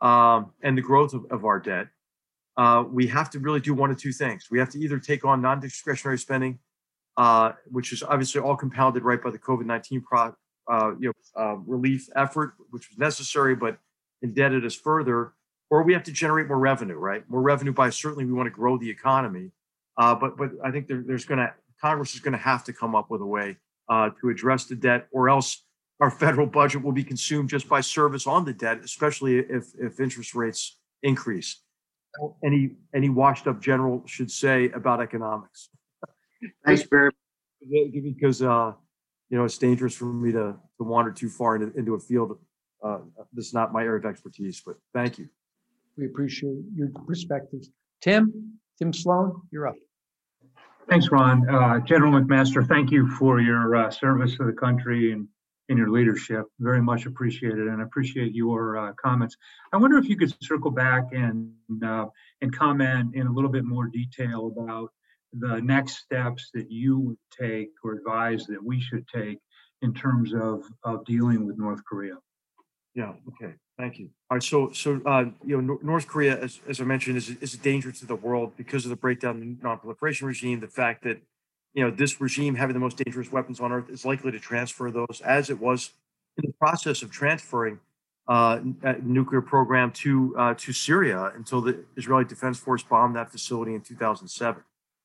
um, and the growth of, of our debt uh, we have to really do one of two things. We have to either take on non-discretionary spending, uh, which is obviously all compounded right by the COVID-19 pro, uh, you know, uh, relief effort, which was necessary, but indebted us further, or we have to generate more revenue, right? More revenue by certainly we want to grow the economy, uh, but but I think there, there's going to Congress is going to have to come up with a way uh, to address the debt, or else our federal budget will be consumed just by service on the debt, especially if if interest rates increase any any washed up general should say about economics. Thanks, Barry. because uh, you know it's dangerous for me to to wander too far into, into a field uh, that's not my area of expertise. But thank you. We appreciate your perspectives. Tim, Tim Sloan, you're up. Thanks, Ron. Uh, General McMaster, thank you for your uh, service to the country and, and your leadership. Very much appreciated, and I appreciate your uh, comments. I wonder if you could circle back and uh, and comment in a little bit more detail about the next steps that you would take or advise that we should take in terms of, of dealing with North Korea. Yeah. Okay. Thank you. All right. So, so uh, you know, North Korea, as, as I mentioned, is, is a danger to the world because of the breakdown in the non-proliferation regime. The fact that you know this regime having the most dangerous weapons on earth is likely to transfer those, as it was in the process of transferring uh, nuclear program to uh, to Syria until the Israeli Defense Force bombed that facility in 2007.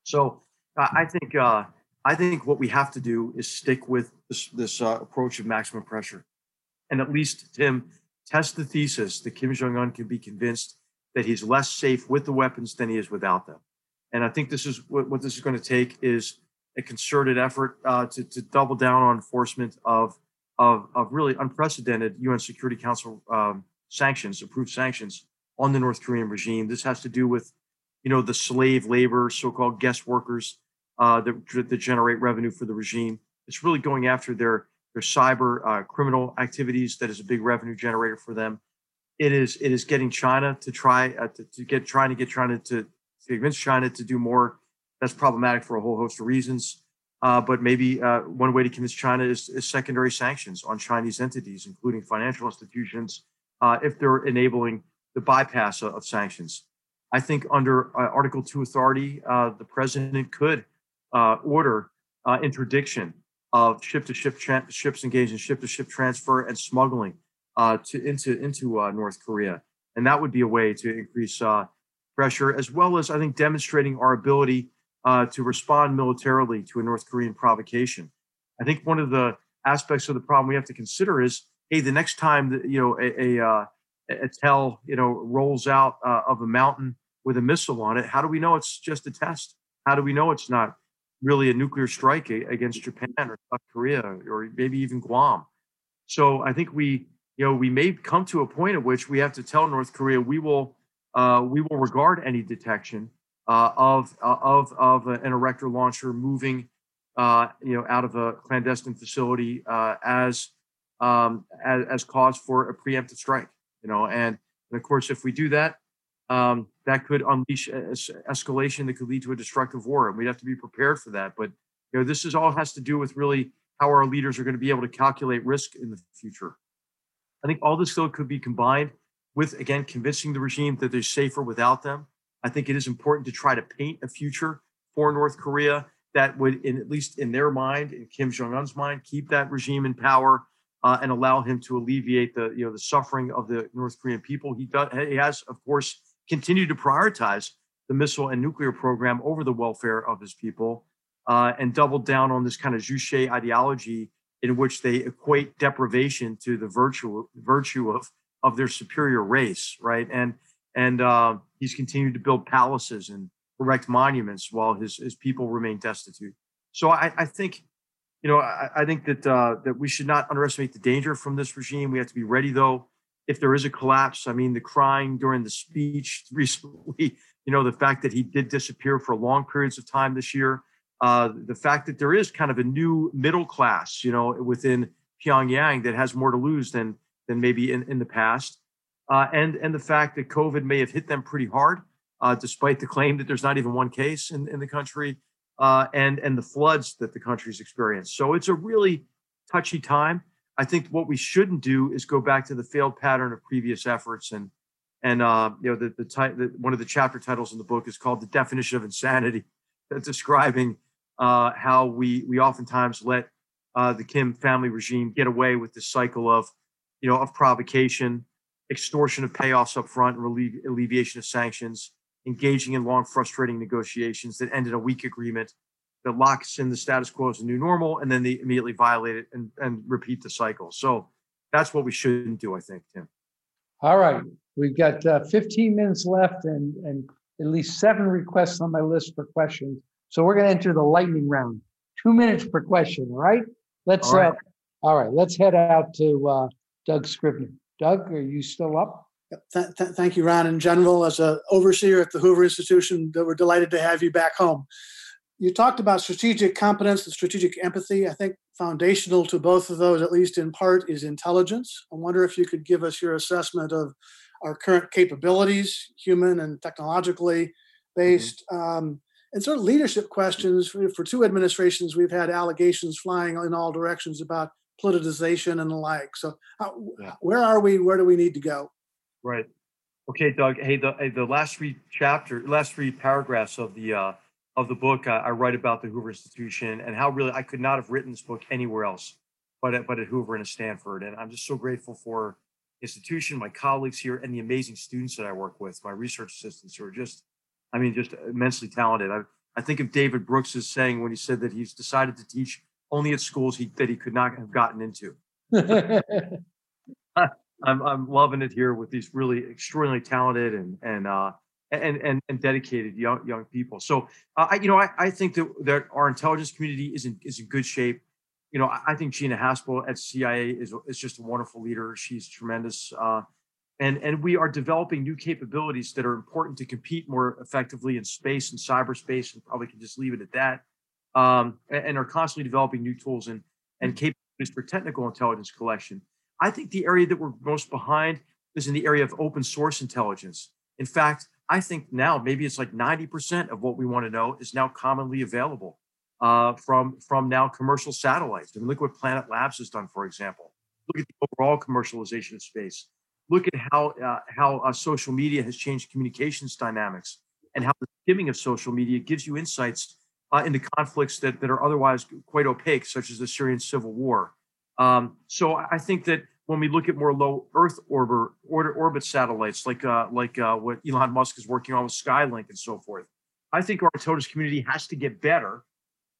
So, I think uh, I think what we have to do is stick with this, this uh, approach of maximum pressure and at least Tim test the thesis that Kim Jong Un can be convinced that he's less safe with the weapons than he is without them. And I think this is what, what this is going to take is a concerted effort uh, to, to double down on enforcement of, of, of really unprecedented UN Security Council um, sanctions, approved sanctions on the North Korean regime. This has to do with, you know, the slave labor, so-called guest workers uh, that, that generate revenue for the regime. It's really going after their there's cyber uh, criminal activities that is a big revenue generator for them. It is it is getting China to try uh, to, to, get trying to get China to, to, convince China to do more. That's problematic for a whole host of reasons. Uh, but maybe uh, one way to convince China is, is, secondary sanctions on Chinese entities, including financial institutions, uh, if they're enabling the bypass of, of sanctions. I think under uh, Article 2 authority, the president could order interdiction of ship to ship tra- ships engaged in ship to ship transfer and smuggling uh, to into into uh, North Korea, and that would be a way to increase uh, pressure, as well as I think demonstrating our ability uh, to respond militarily to a North Korean provocation. I think one of the aspects of the problem we have to consider is, hey, the next time that you know a, a, uh, a you know rolls out uh, of a mountain with a missile on it, how do we know it's just a test? How do we know it's not really a nuclear strike against Japan or South Korea or maybe even Guam. So I think we, you know, we may come to a point at which we have to tell North Korea we will, uh, we will regard any detection uh, of uh, of of an erector launcher moving, uh, you know, out of a clandestine facility uh, as, um, as as cause for a preemptive strike. You know, and, and of course, if we do that, um, that could unleash escalation that could lead to a destructive war, and we'd have to be prepared for that. But you know, this is all has to do with really how our leaders are going to be able to calculate risk in the future. I think all this though could be combined with again convincing the regime that they're safer without them. I think it is important to try to paint a future for North Korea that would, in, at least in their mind, in Kim Jong Un's mind, keep that regime in power uh, and allow him to alleviate the you know the suffering of the North Korean people. He does. He has, of course, continued to prioritize the missile and nuclear program over the welfare of his people uh, and doubled down on this kind of Juche ideology in which they equate deprivation to the virtue virtue of of their superior race, right? And and uh, he's continued to build palaces and erect monuments while his his people remain destitute. So I, I think, you know, I, I think that uh, that we should not underestimate the danger from this regime. We have to be ready, though, if there is a collapse. I mean, the crying during the speech recently, you know, the fact that he did disappear for long periods of time this year, uh, the fact that there is kind of a new middle class, you know, within Pyongyang that has more to lose than than maybe in, in the past, uh, and and the fact that COVID may have hit them pretty hard, uh, despite the claim that there's not even one case in, in the country, uh, and and the floods that the country's experienced. So it's a really touchy time. I think what we shouldn't do is go back to the failed pattern of previous efforts and and uh, you know the the, the one of the chapter titles in the book is called the definition of insanity, describing uh, how we we oftentimes let uh, the Kim family regime get away with this cycle of you know of provocation, extortion of payoffs up front, and relieve, alleviation of sanctions, engaging in long frustrating negotiations that end in a weak agreement that locks in the status quo as a new normal, and then they immediately violate it and, and repeat the cycle. So that's what we shouldn't do, I think, Tim. All right. We've got uh, 15 minutes left and, and at least seven requests on my list for questions. So we're going to enter the lightning round. two minutes per question, all right? Let's, All right. uh, all right, let's head out to uh, Doug Scribner. Doug, are you still up? Th- th- Thank you, Ron. In general, as a overseer at the Hoover Institution, that we're delighted to have you back home. You talked about strategic competence and strategic empathy. I think foundational to both of those, at least in part, is intelligence. I wonder if you could give us your assessment of our current capabilities, human and technologically based, um, and sort of leadership questions. For, for two administrations, we've had allegations flying in all directions about politicization and the like. So, how, Yeah. where are we? Where do we need to go? Right. Okay, Doug. Hey, the hey, the last three chapter, last three paragraphs of the uh, of the book, I, I write about the Hoover Institution and how really I could not have written this book anywhere else, but at, but at Hoover and at Stanford. And I'm just so grateful for institution, my colleagues here, and the amazing students that I work with, my research assistants who are just, I mean, just immensely talented. I, I think of David Brooks' is saying when he said that he's decided to teach only at schools he, that he could not have gotten into. I'm I'm loving it here with these really extraordinarily talented and and uh and and, and dedicated young young people. So uh, I you know I, I think that that our intelligence community is in is in good shape. You know I, I think Gina Haspel at CIA is is just a wonderful leader. She's tremendous. Uh, and and we are developing new capabilities that are important to compete more effectively in space and cyberspace, and probably can just leave it at that. Um, and, and are constantly developing new tools and and capabilities for technical intelligence collection. I think the area that we're most behind is in the area of open source intelligence. In fact, I think now maybe it's like 90% of what we want to know is now commonly available uh, from, from now commercial satellites. I mean, look what Planet Labs has done, for example. Look at the overall commercialization of space. Look at how, uh, how uh, social media has changed communications dynamics and how the skimming of social media gives you insights uh, into conflicts that, that are otherwise quite opaque, such as the Syrian civil war. Um, so I think that when we look at more low Earth orbit, orbit satellites, like uh, like uh, what Elon Musk is working on with Skylink and so forth, I think our intelligence community has to get better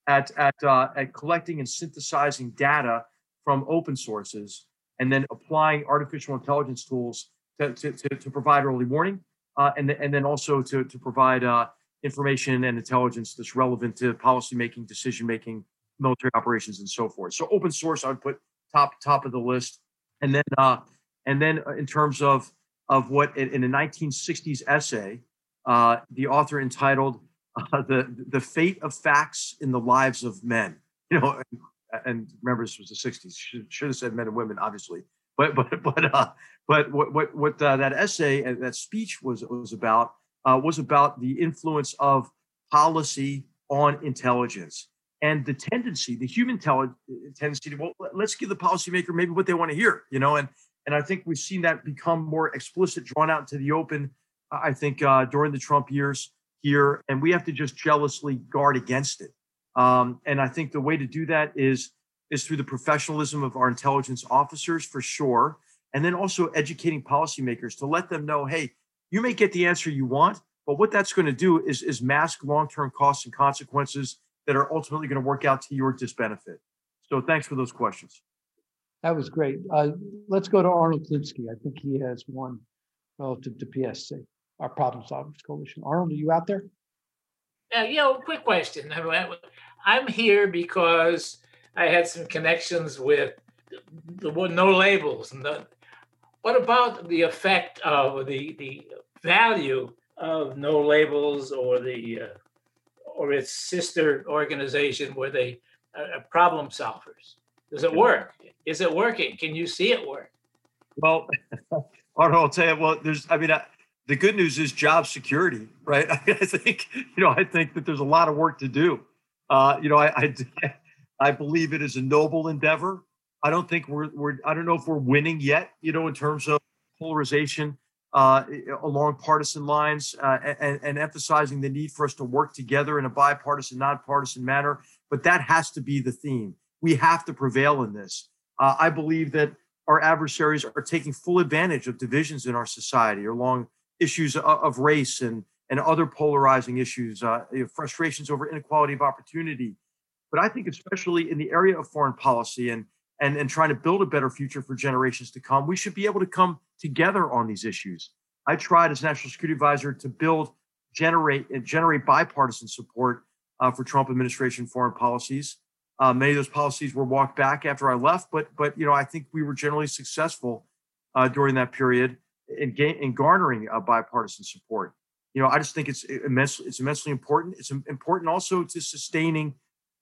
at at uh, at collecting and synthesizing data from open sources, and then applying artificial intelligence tools to to, to, to provide early warning, uh, and and then also to to provide uh, information and intelligence that's relevant to policymaking, decision making, military operations, and so forth. So open source, I would put top top of the list, and then uh, and then uh, in terms of of what in, in a 1960s essay, uh, the author entitled uh, "the the fate of facts in the lives of men." You know, and, and remember this was the 60s. Should, should have said men and women, obviously. But but but uh, but what what what uh, that essay and that speech was was about uh, was about the influence of policy on intelligence and the tendency, the human tele- tendency to well, let- let's give the policymaker maybe what they want to hear, you know, and and I think we've seen that become more explicit, drawn out into the open. I think uh, during the Trump years here, and we have to just jealously guard against it. Um, and I think the way to do that is is through the professionalism of our intelligence officers for sure, and then also educating policymakers to let them know, hey, you may get the answer you want, but what that's going to do is is mask long-term costs and consequences that are ultimately going to work out to your disbenefit. So thanks for those questions. That was great. Uh, let's go to Arnold Klinsky. I think he has one relative to PSC, our Problem Solvers Coalition. Arnold, are you out there? Uh, you know, quick question. I mean, I'm here because I had some connections with the, the no labels. And the, what about the effect of the the value of no labels or the uh, or its sister organization where they are problem solvers? Does it work? Is it working? Can you see it work? Well, Arnold, I'll tell you. Well, there's. I mean, I, the good news is job security, right? I think you know. I think that there's a lot of work to do. Uh, you know, I, I I believe it is a noble endeavor. I don't think we're we're. I don't know if we're winning yet. You know, in terms of polarization uh, along partisan lines uh, and, and emphasizing the need for us to work together in a bipartisan, nonpartisan manner. But that has to be the theme. We have to prevail in this. Uh, I believe that our adversaries are taking full advantage of divisions in our society along issues of, of race and, and other polarizing issues, uh, frustrations over inequality of opportunity. But I think, especially in the area of foreign policy and, and, and trying to build a better future for generations to come, we should be able to come together on these issues. I tried as National Security Advisor to build, generate, and generate bipartisan support uh, for Trump administration foreign policies. Uh, many of those policies were walked back after I left, but but you know I think we were generally successful uh, during that period in, ga- in garnering bipartisan support. You know, I just think it's immensely it's immensely important. It's important also to sustaining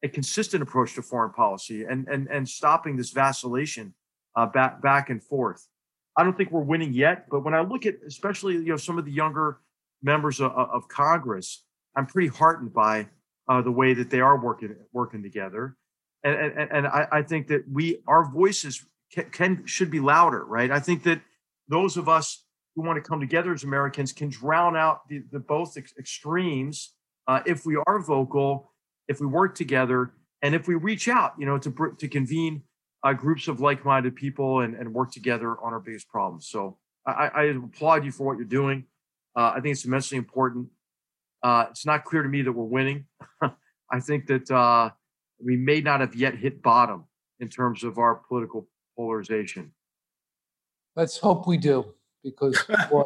a consistent approach to foreign policy and and and stopping this vacillation uh, back back and forth. I don't think we're winning yet, but when I look at especially you know some of the younger members of, of Congress, I'm pretty heartened by uh, the way that they are working working together and and, and I, I think that we our voices can, can should be louder, right? I think that those of us who want to come together as Americans can drown out the, the both ex- extremes uh, if we are vocal, if we work together, and if we reach out, you know, to to convene uh, groups of like-minded people and, and work together on our biggest problems. So I, I applaud you for what you're doing. Uh, I think it's immensely important. Uh, it's not clear to me that we're winning. I think that uh, we may not have yet hit bottom in terms of our political polarization. Let's hope we do, because boy,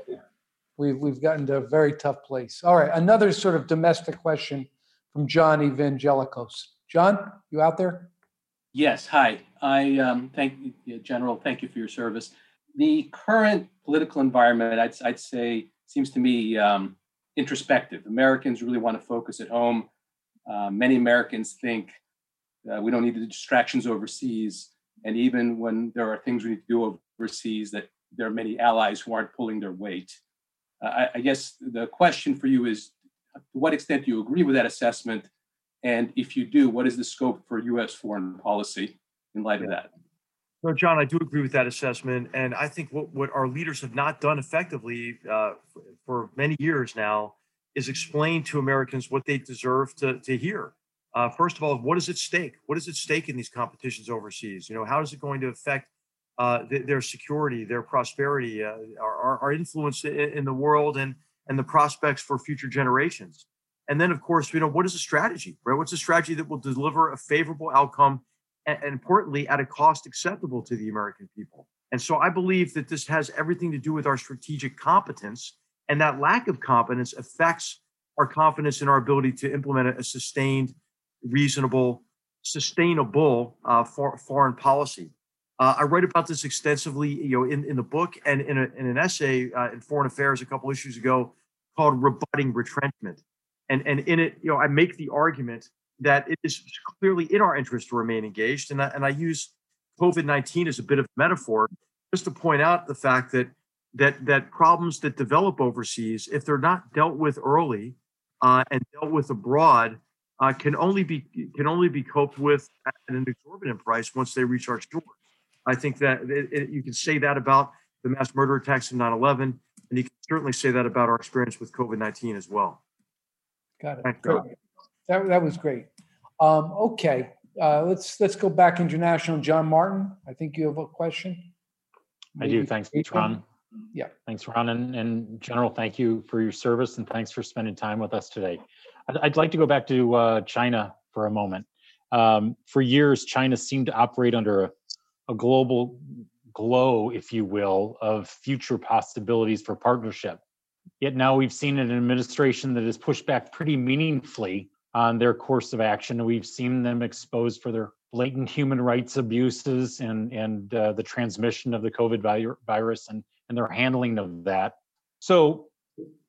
we've we've gotten to a very tough place. All right, another sort of domestic question from John Evangelakos. John, you out there? Yes. Hi. I um, thank you, General. Thank you for your service. The current political environment, I'd, I'd say, seems to me um, introspective. Americans really want to focus at home. Uh, many Americans think uh, we don't need the distractions overseas. And even when there are things we need to do overseas, that there are many allies who aren't pulling their weight. Uh, I, I, guess the question for you is to what extent do you agree with that assessment? And if you do, what is the scope for US foreign policy in light of that? No, John, I do agree with that assessment. And I think what, what our leaders have not done effectively uh, for, for many years now is explain to Americans what they deserve to, to hear. Uh, first of all, what is at stake? What is at stake in these competitions overseas? You know, how is it going to affect uh, th- their security, their prosperity, uh, our, our, influence in, in, the world, and and the prospects for future generations? And then, of course, you know, what is a strategy? Right? What's a strategy that will deliver a favorable outcome, and, and importantly, at a cost acceptable to the American people? And so, I believe that this has everything to do with our strategic competence, and that lack of competence affects our confidence in our ability to implement a sustained reasonable, sustainable uh, for, foreign policy. Uh, I write about this extensively, you know, in, in the book and in, a, in an essay uh, in Foreign Affairs a couple issues ago called "Rebutting Retrenchment," and and in it, you know, I make the argument that it is clearly in our interest to remain engaged, and I, and I use COVID nineteen as a bit of a metaphor just to point out the fact that that that problems that develop overseas, if they're not dealt with early uh, and dealt with abroad, uh, can only be can only be coped with at an exorbitant price once they reach our shores. I think that it, it, you can say that about the mass murder attacks of 9/11, and you can certainly say that about our experience with COVID-19 as well. Got it. That, that was great. Um, okay, uh, let's let's go back international. John Martin, I think you have a question. Maybe I do. Thanks, Ron. Yeah. Thanks, Ron. And, and General, thank you for your service and thanks for spending time with us today. I'd like to go back to uh, China for a moment. Um, for years, China seemed to operate under a, a global glow, if you will, of future possibilities for partnership. Yet now we've seen an administration that has pushed back pretty meaningfully on their course of action. We've seen them exposed for their blatant human rights abuses and and uh, the transmission of the COVID virus and and their handling of that. So,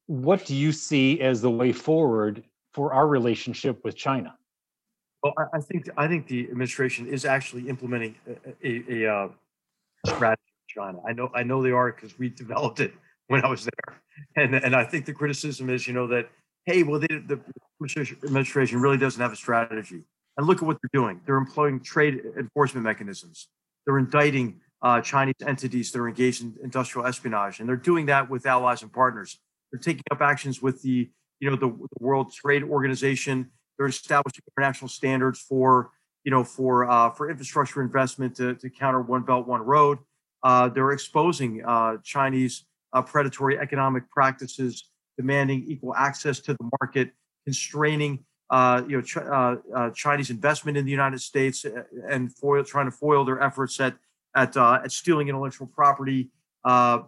what do you see as the way forward for our relationship with China? Well, I, think I think the administration is actually implementing a, a, a uh, strategy in China. I know I know they are because we developed it when I was there, and and I think the criticism is you know that hey, well, they, the administration really doesn't have a strategy. And look at what they're doing. They're employing trade enforcement mechanisms. They're indicting uh, Chinese entities that are engaged in industrial espionage, and they're doing that with allies and partners. They're taking up actions with the you know the, the World Trade Organization. They're establishing international standards for you know for uh, for infrastructure investment to, to counter One Belt One Road. Uh, they're exposing uh, Chinese uh, predatory economic practices, demanding equal access to the market, constraining uh, you know ch- uh, Chinese investment in the United States, and foil, trying to foil their efforts at at, at stealing intellectual property,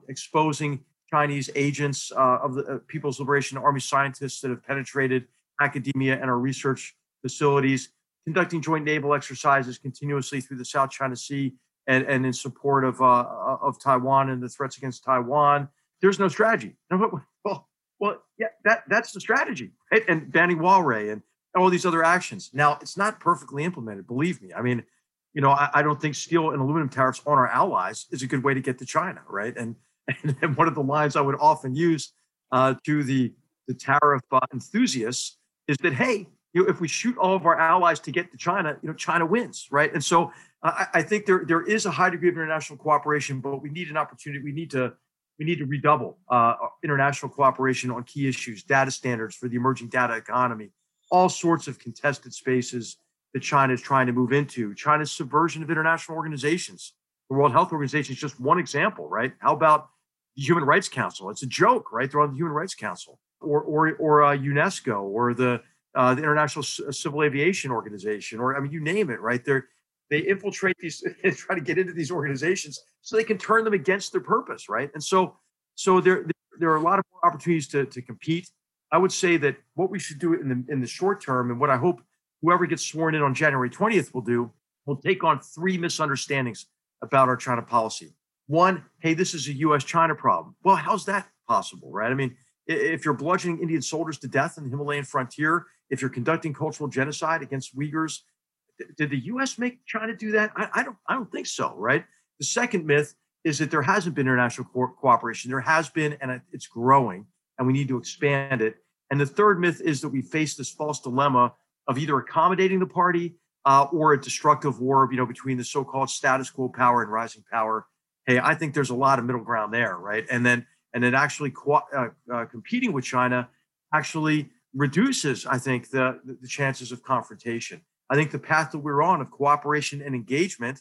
exposing Chinese agents of the People's Liberation Army scientists that have penetrated academia and our research facilities. Conducting joint naval exercises continuously through the South China Sea and, and in support of uh, of Taiwan and the threats against Taiwan. There's no strategy. Well, well, yeah, that that's the strategy, right? And banning Huawei and all these other actions. Now, it's not perfectly implemented. Believe me. I mean, you know, I, I don't think steel and aluminum tariffs on our allies is a good way to get to China, right? And and, one of the lines I would often use uh, to the the tariff uh, enthusiasts is that hey, you know, if we shoot all of our allies to get to China, you know, China wins, right? And so uh, I, I think there there is a high degree of international cooperation, but we need an opportunity. We need to we need to redouble uh, international cooperation on key issues, data standards for the emerging data economy, all sorts of contested spaces that China is trying to move into. China's subversion of international organizations. The World Health Organization is just one example, right? How about the Human Rights Council? It's a joke, right? They're on the Human Rights Council, or or or uh, UNESCO, or the uh, the International Civil Aviation Organization, or I mean, you name it, right? They're they infiltrate these and try to get into these organizations so they can turn them against their purpose, right? And so so there there are a lot of opportunities to to compete. I would say that what we should do in the in the short term, and what I hope whoever gets sworn in on January 20th will do, will take on three misunderstandings about our China policy. One, hey, this is a US China problem. Well, how's that possible, right? I mean, if you're bludgeoning Indian soldiers to death in the Himalayan frontier, if you're conducting cultural genocide against Uyghurs, did the US make China do that? I, I don't I don't think so, right? The second myth is that there hasn't been international co- cooperation. There has been, and it's growing, and we need to expand it. And the third myth is that we face this false dilemma of either accommodating the party uh, or a destructive war, you know, between the so-called status quo power and rising power. Hey, I think there's a lot of middle ground there, right? And then and then actually co- uh, uh, competing with China actually reduces, I think, the the chances of confrontation. I think the path that we're on of cooperation and engagement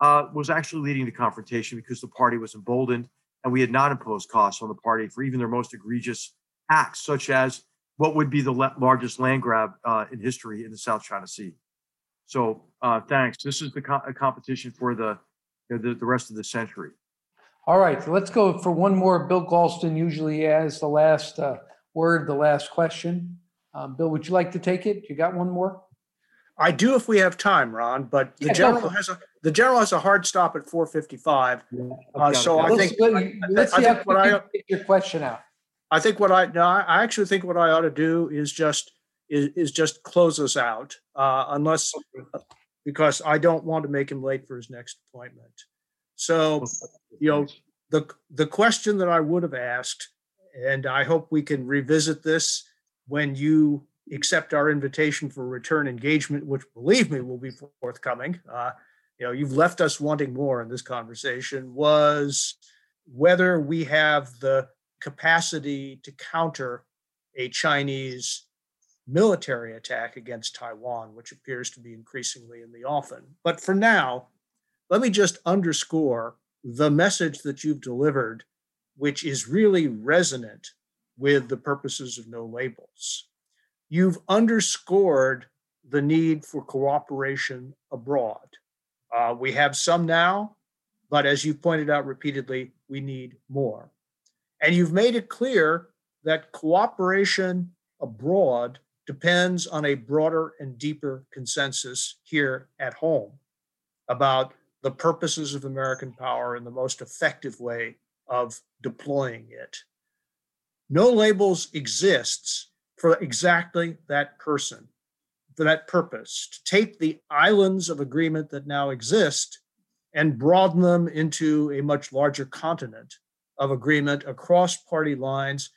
uh, was actually leading to confrontation because the party was emboldened and we had not imposed costs on the party for even their most egregious acts, such as what would be the largest land grab uh, in history in the South China Sea. So uh, thanks. This is the co- competition for the, you know, the, the rest of the century. All right, let's go for one more. Bill Galston usually has the last uh, word, the last question. Um, Bill, would you like to take it? You got one more? I do if we have time, Ron. But the Yeah, general has a the general has a hard stop at 4:55. Uh, so I Let's, think let- I- let's I see think what I- get your question out. I think what I no, I I actually think what I ought to do is just is, is just close us out, uh, unless because I don't want to make him late for his next appointment. So you know the the question that I would have asked, and I hope we can revisit this when you accept our invitation for return engagement, which believe me will be forthcoming. Uh, you know, you've left us wanting more in this conversation. Was whether we have the capacity to counter a Chinese military attack against Taiwan, which appears to be increasingly in the offing. But for now, let me just underscore the message that you've delivered, which is really resonant with the purposes of no labels. You've underscored the need for cooperation abroad. Uh, we have some now, but as you've pointed out repeatedly, we need more. And you've made it clear that cooperation abroad depends on a broader and deeper consensus here at home about the purposes of American power and the most effective way of deploying it. No labels exists for exactly that person, for that purpose, to take the islands of agreement that now exist and broaden them into a much larger continent of agreement across party lines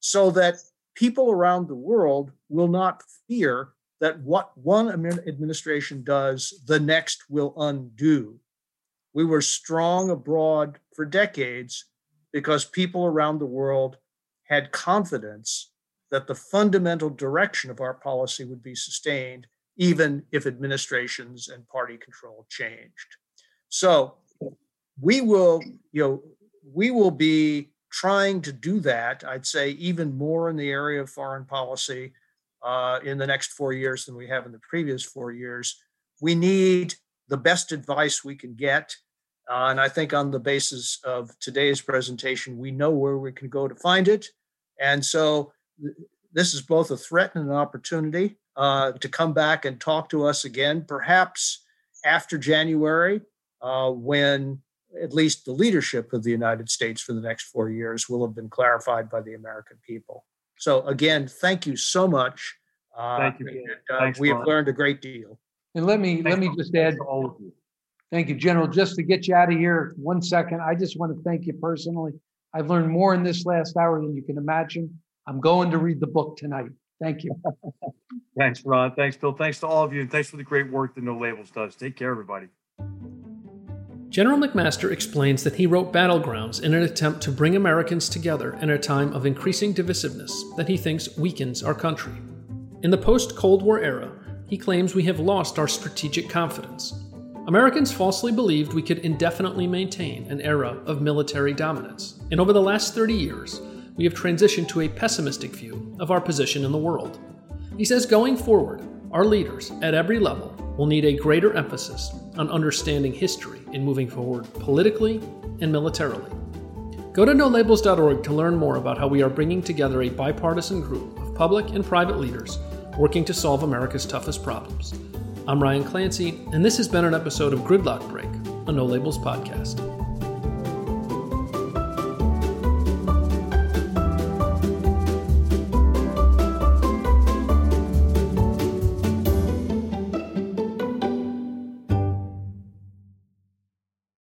so that people around the world will not fear that what one administration does, the next will undo. We were strong abroad for decades because people around the world had confidence that the fundamental direction of our policy would be sustained, even if administrations and party control changed. So we will, you know, we will be trying to do that, I'd say, even more in the area of foreign policy uh, in the next four years than we have in the previous four years. We need the best advice we can get. Uh, and I think on the basis of today's presentation, we know where we can go to find it. And so this is both a threat and an opportunity uh, to come back and talk to us again, perhaps after January, uh, when at least the leadership of the United States for the next four years will have been clarified by the American people. So, again, thank you so much. Uh, thank you. And, uh, Thanks, we have learned a great deal. And let me let me just add to all of you. Thank you, General. Just to get you out of here, one second. I just want to thank you personally. I've learned more in this last hour than you can imagine. I'm going to read the book tonight. Thank you. thanks, Ron. Thanks, Bill. Thanks to all of you, and thanks for the great work that No Labels does. Take care, everybody. General McMaster explains that he wrote Battlegrounds in an attempt to bring Americans together in a time of increasing divisiveness that he thinks weakens our country. In the post Cold War era, he claims we have lost our strategic confidence. Americans falsely believed we could indefinitely maintain an era of military dominance, and over the last 30 years, we have transitioned to a pessimistic view of our position in the world. He says going forward, our leaders at every level will need a greater emphasis on understanding history in moving forward politically and militarily. Go to nolabels.org to learn more about how we are bringing together a bipartisan group of public and private leaders working to solve America's toughest problems. I'm Ryan Clancy, and this has been an episode of Gridlock Break, a No Labels podcast.